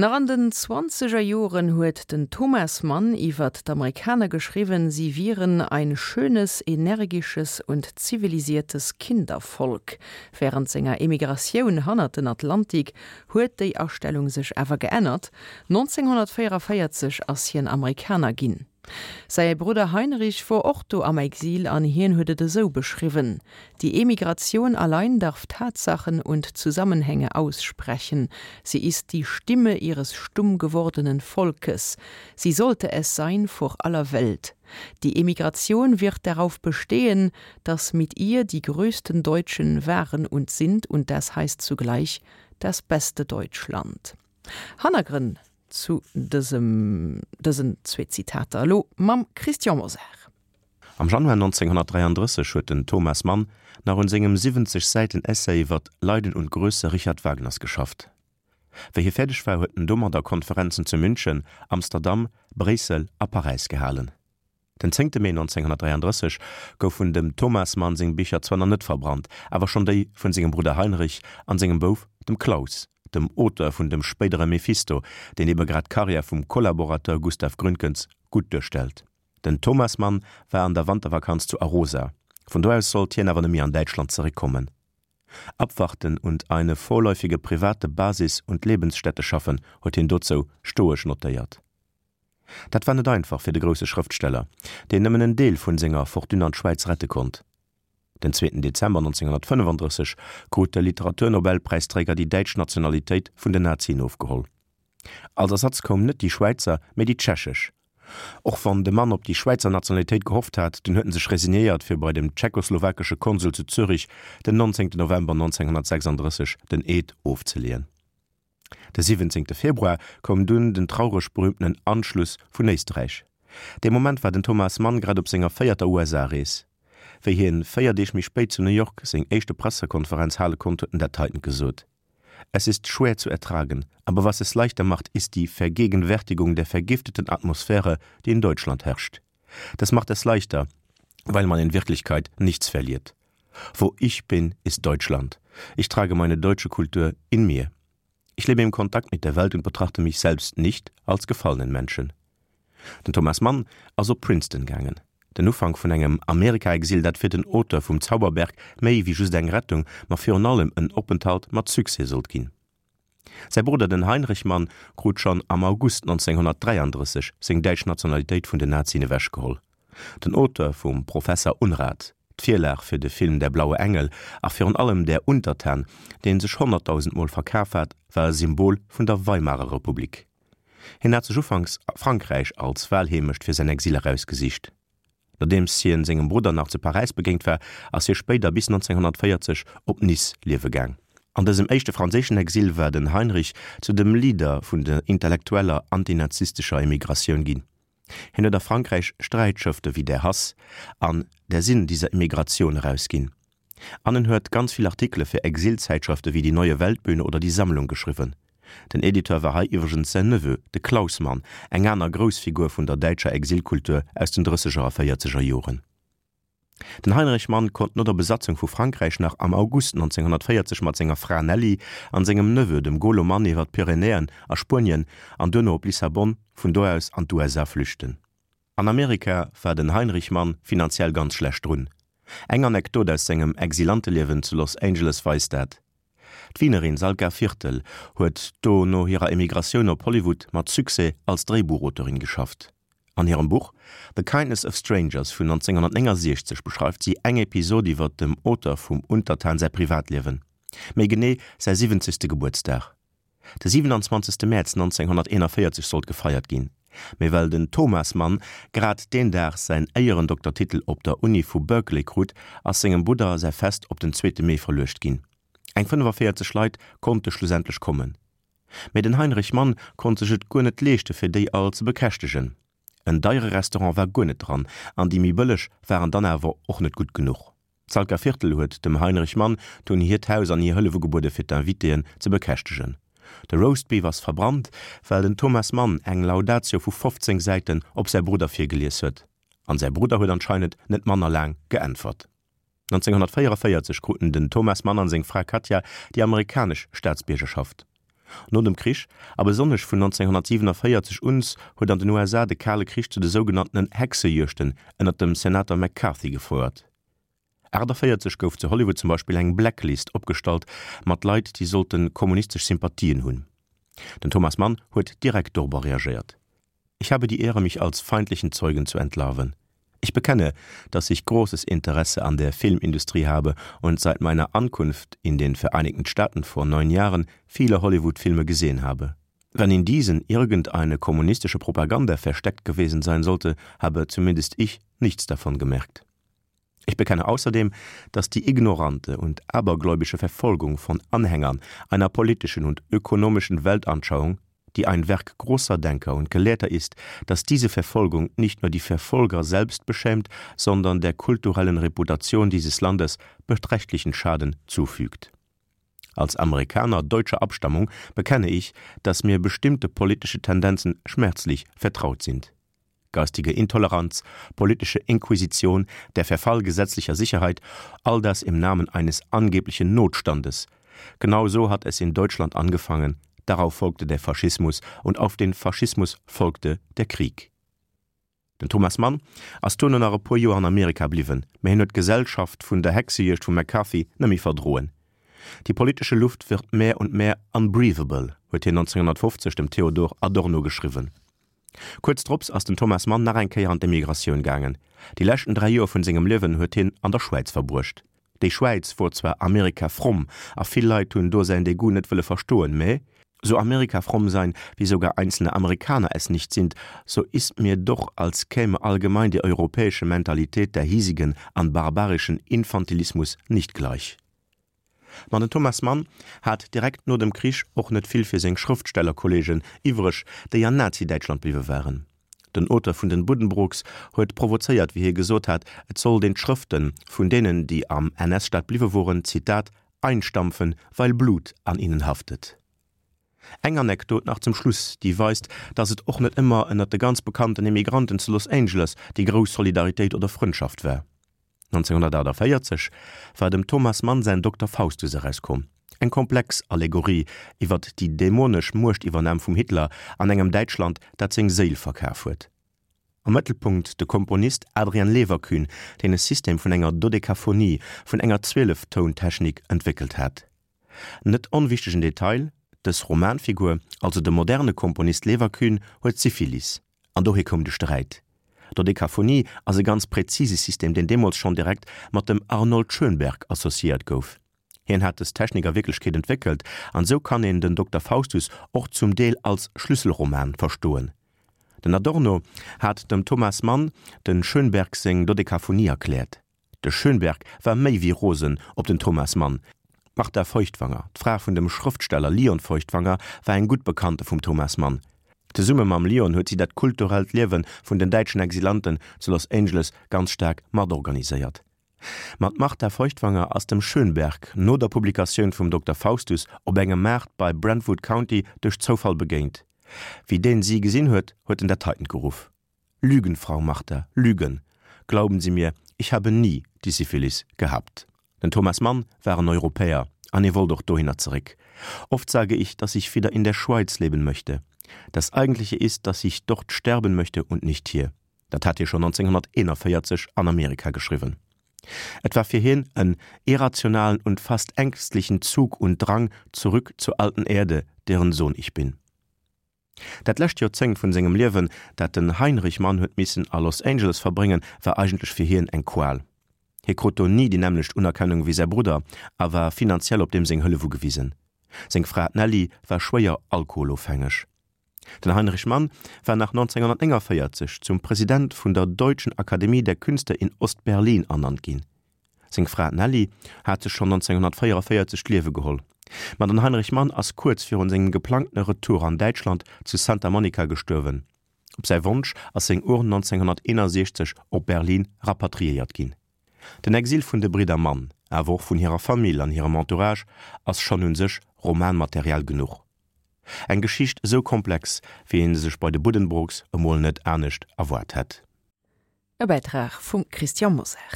Nach an den 20er Joren huet den Thomas Mann iwwer d'Amerikaner geschriwen, sie viren ein schönes, energisches und zivilisiertes Kindervolk. Während senger Emigrationun hannner den Atlantik huet déi Ausstellung sech ewer geënnert, 1944 ass hien Amerikaner ginn. Sei Bruder Heinrich vor Orto am Exil an Hien huete so beschriven: Die Emigration allein darf Tatsachen und Zusammenhänge aussprechen. Sie ist die Stimme ihres stumm gewordenen Volkes. Sie sollte es sein vor aller Welt. Die Emigration wird darauf bestehen, dass mit ihr die größten Deutschen waren und sind und das heißt zugleich das beste Deutschland. Hannagren zu diesem, diesem Zzwe Zitater lo mam Christian Moser. Am Januar 1933 huet den Thomas Mann nach un segem 70 Seiten Essay iwwer Leiden und Größe Richard Wagners geschafft. Welche fädech war hueten Dommer der Konferenzen zu München, Amsterdam, Bresel a Paris gehalen. Den 10. Mai 1933 gouf vun dem Thomas Mann seg Bicher zwannner net verbrannt, awer schon déi vun segem Bruder Heinrich an segem Bof dem Klaus dem Oter vun dem spedere Mephisto, den eber grad Karriere vum Kollaborateur Gustav Grünkens gut durchstel. Den Thomas Mann war an der Wandervakanz zu Arosa. Von do aus sollt jener mir an Deutschland zurückkommen. Abwarten und eine vorläufige private Basis und Lebensstätte schaffen huet hin dozo stoisch notiert. Dat war net einfach fir de grosse Schriftsteller, den nëmmen en Deel vun Singer Fortuna an Schweiz rette konnt den 2. Dezember 1935 kot der Literaturnobelpreisträger die Deitsch Nationalitéit vun den Nazien aufgeholl. Als Ersatz kom net die Schweizer mé die Tschechech. Och wann de Mann op die Schweizer Nationalitéit gehofft hat, den hueten sech resignéiert fir bei dem tschechoslowakische Konsul zu Zürich den 19. November 1936 den Eed ofzeleen. Der 17. Februar kom dun den traurigch berrümten Anschluss vun Eistreich. De Moment war den Thomas Mann grad op senger feierter USA-Rees wéi hien féier Dich mich spéit zu New York seg eischchte Pressekonferenz halle konnten der Teiten gesot. Es ist schwer zu ertragen, aber was es leichter macht, ist die Vergegenwärtigung der vergifteten Atmosphäre, die in Deutschland herrscht. Das macht es leichter, weil man in Wirklichkeit nichts verliert. Wo ich bin, ist Deutschland. Ich trage meine deutsche Kultur in mir. Ich lebe im Kontakt mit der Welt und betrachte mich selbst nicht als gefallenen Menschen. Den Thomas Mann also Princeton gangen den Ufang vun engem Amerika exil dat fir den Oter vum Zauberberg méi wie just eng Rettung ma fir an allem en Openthalt mat Zugseselt ginn. Sei Bruder den Heinrichmann grot schon am August 1933 seng Deitsch Nationalitéit vun den Nazine wäch geholl. Den Oter vum Professor Unrat, d'Vierlech fir de Film der blaue Engel a fir an allem der Untertern, deen sech 100.000 Mol verkäfert, war Symbol vun der Weimarer Republik. Hin hat zech ufangs Frankreich als Wellhemecht fir se Exil herausgesicht. Datdem sie en segem Bruder nach ze Parisis begéint wär, ass se spéder bis 1940 op Nis liewegang. An dessem echte franzéschen Exil werden Heinrich zu dem Lieder vun der intellektueller antinazistischer Immigration ginn. Hinne der Frankreich Streitschëfte wie der Hass an der Sinn dieser Immigration herausginn. Annen huet ganz viel Artikel fir Exilzeitschafte wie die neue Weltbühne oder die Sammlung geschriffen. Den Editor war hai iwwergent Nëwe, de Klausmann, eng aner Grosfigur vun der deitscher Exilkultur aus den dësseger feiertzeger Joren. Den Heinrich Mann kont no der Besatzung vu Frankreich nach am August 1940 mat senger Fra Nelly an segem Nëwe dem Golomann iwwer Pyrenäen a Spien an Dënner op Lissabon vun do auss an d'USA flüchten. An Amerika war den Heinrich Mann finanziell ganz schlecht runn. Eg anekdot aus engem exilante Liwen zu Los Angeles weist dat. D'Wienerin Salga Viertel huet do no hireer Emigrationun op Hollywood mat Zyse als Drehbuchautorin geschafft. An ihrem Buch „The Kindness of Strangers vun 1960 beschreift sie eng Episodi iwwer dem Otter vum Untertan se Privatlewen. méi gené sei 70. Geburtstag. De 27. März 1941 sollt gefeiert ginn. méi well den Thomas Mann grad den der se eieren Doktortitel op der Uni vu Berkeley krut ass engem Buddha sei fest op den 2. Mei verlecht ginn Eg vunwerfir ze Schleit konnte schlussendlich kommen. Mei den Heinrich Mann konnte et gunnet leeschte fir déi all ze bekächtegen. E deiere Restaurant war gunnet dran, an diei mi bëllech wären dann awer och net gut genug. Zalker Viertel huet dem Heinrich Mann hunn hirthaus an hi Hëllewegebude fir d'Inviteen ze bekächtegen. De Roastby was verbrannt, well den Thomas Mann eng Laudatio vu 15 Säiten op sei Bruder fir gelees huet. An sei Bruder huet anscheinet net Manner lang geëntfert. 1944 kruten den Thomas Mann an seng Fra Katja die amerikasch Staatsbiergeschaft. No dem Krisch, aber sonnech vun 1947 uns huet an den USA de kale Krich zu de son Hexejuchten ënner dem Senator McCarthy gefeuert. Äder feiertzeg gouf zu Hollywood zum Beispiel eng Blacklist opstalt, mat Leiit, die sollten kommunistisch Sympathien hunn. Den Thomas Mann huet direkt dober reagiert. Ich habe die Ehre, mich als feindlichen Zeugen zu entlarven. Ich bekenne, dass ich großes Interesse an der Filmindustrie habe und seit meiner Ankunft in den Vereinigten Staaten vor neun Jahren viele Hollywood-Filme gesehen habe. Wenn in diesen irgendeine kommunistische Propaganda versteckt gewesen sein sollte, habe zumindest ich nichts davon gemerkt. Ich bekenne außerdem, dass die ignorante und abergläubische Verfolgung von Anhängern einer politischen und ökonomischen Weltanschauung die ein Werk großer Denker und Gelehrter ist, dass diese Verfolgung nicht nur die Verfolger selbst beschämt, sondern der kulturellen Reputation dieses Landes beträchtlichen Schaden zufügt. Als Amerikaner deutscher Abstammung bekenne ich, dass mir bestimmte politische Tendenzen schmerzlich vertraut sind. Geistige Intoleranz, politische Inquisition, der Verfall gesetzlicher Sicherheit, all das im Namen eines angeblichen Notstandes. Genauso hat es in Deutschland angefangen, darauf folgte der Faschismus und auf den Faschismus folgte der Krieg. Den Thomas Mann as tonnenere Poio an Amerika bliwen, mé hin Gesellschaft vun der Hexecht vu McCarthy nemmi verdroen. Die politische Luft wird mehr und mehr unbreathable, huet hier 1950 dem Theodor Adorno geschriven. Kurz Drs aus dem Thomas Mann nach enkeier an der Migration gangen. Die lächten drei Joer vun segem Liwen huet hin an der Schweiz verbrucht. Dei Schweiz vor zwer Amerika fromm a viel Leiit hunn do se de Gu net wëlle verstoen méi, so Amerika fromm sein, wie sogar einzelne Amerikaner es nicht sind, so ist mir doch als käme allgemein die europäische Mentalität der hiesigen an barbarischen Infantilismus nicht gleich. Man den Thomas Mann hat direkt nur dem Krisch och net viel für seg Schriftstellerkolllegen iwrech, der ja Nazi-Deutschland bliwe wären. Den Otter vun den Buddenbrooks huet provozeiert, wie hier gesot hat, et soll den Schriften vun denen, die am NS-Stadt bliwe wurden, Zitat einstampfen, weil Blut an ihnen haftet eng anekdot nach zum Schluss, die weist, dats et och net immer ënner de ganz bekannten Immigranten zu Los Angeles die Gros Solidarität oder Freundschaft wär. 1940 war dem Thomas Mann sein Dr. Faustus herauskom. Eg komplex Allegorie iwwer die dämonisch Murcht iwwernem vum Hitler an engem Deitschland dat seg Seel verkehr huet. Am Mëttelpunkt de Komponist Adrian Leverkün, den es System vun enger Dodekaphonie vun enger Zwilleftontechnik entwickelt hat. net onwichtegen Detail des Romanfigur, also de moderne Komponist Leverkühn huet Syphilis. An dohe kom de Streit. Der Dekaphonie as e ganz präzises System den Demos schon direkt mat dem Arnold Schönberg assoziiert gouf. Hien hat es Techniker Wickelkeet entwickelt, an so kann en den Dr. Faustus och zum Deel als Schlüsselroman verstohlen. Den Adorno hat dem Thomas Mann den Schönbergsing Dodekaphonie erklärt. De Schönberg war méi wie Rosen op den Thomas Mann, macht der Feuchtwanger. D'Fra vun dem Schriftsteller Leon Feuchtwanger war en gut bekannte vum Thomas Mann. De Summe mam Leon huet sie dat kulturell Liwen vun den deitschen Exilanten zu Los Angeles ganz stark mat organisiert. mat macht der Feuchtwanger aus dem Schönberg no der Publikaoun vum Dr. Faustus op engem Mäert bei Brentwood County durchch Zofall begéint. Wie den sie gesinn huet, huet in der Titangeruf. Lügenfrau macht er, Lügen. Glauben Sie mir, ich habe nie die Syphilis gehabt. Den Thomas Mann waren Europäer, an e woll doch dohinner zurück. Oft sage ich, dass ich wieder in der Schweiz leben möchte. Das eigentliche ist, dass ich dort sterben möchte und nicht hier. Dat hat ihr schon 1941 an Amerika geschrieben. Etwa firhin en irrationalen und fast ängstlichen Zug und Drang zurück zur alten Erde, deren Sohn ich bin. Dat lächt jo zeng vun segem Liwen, dat den Heinrich Mann huet missen a Los Angeles verbringen, war eigentlich firhirn eng Qual He Kroto nie die nämlichlecht Unerkennung wie se Bruder, awer finanziell op dem seng Hëlle wo gewiesen. Seng Fra Nelly war schwéier alkoholofhängeg. Den Heinrich Mann war nach 1940 zum Präsident vun der Deutschen Akademie der Künste in Ostberlin annannt ginn. Seng Fra Nelly hat ze schon 1944 Kliewe geholl. Ma den Heinrich Mann ass kurz fir un segen geplante Retour an Deutschland zu Santa Monica gestürwen. Op sei Wunsch ass seng Uhr 1961 op Berlin rapatriiert ginn. Den Exil vun de Brider Mann, awoch vun hireer Familie an hirem Entourage ass schon hun sech Romanmaterial genug. Eg Geschicht so komplex, wie en sech bei de Buddenbrucks ëmoll net ernstnecht erwart hett. E Beitrag vum Christian Moser.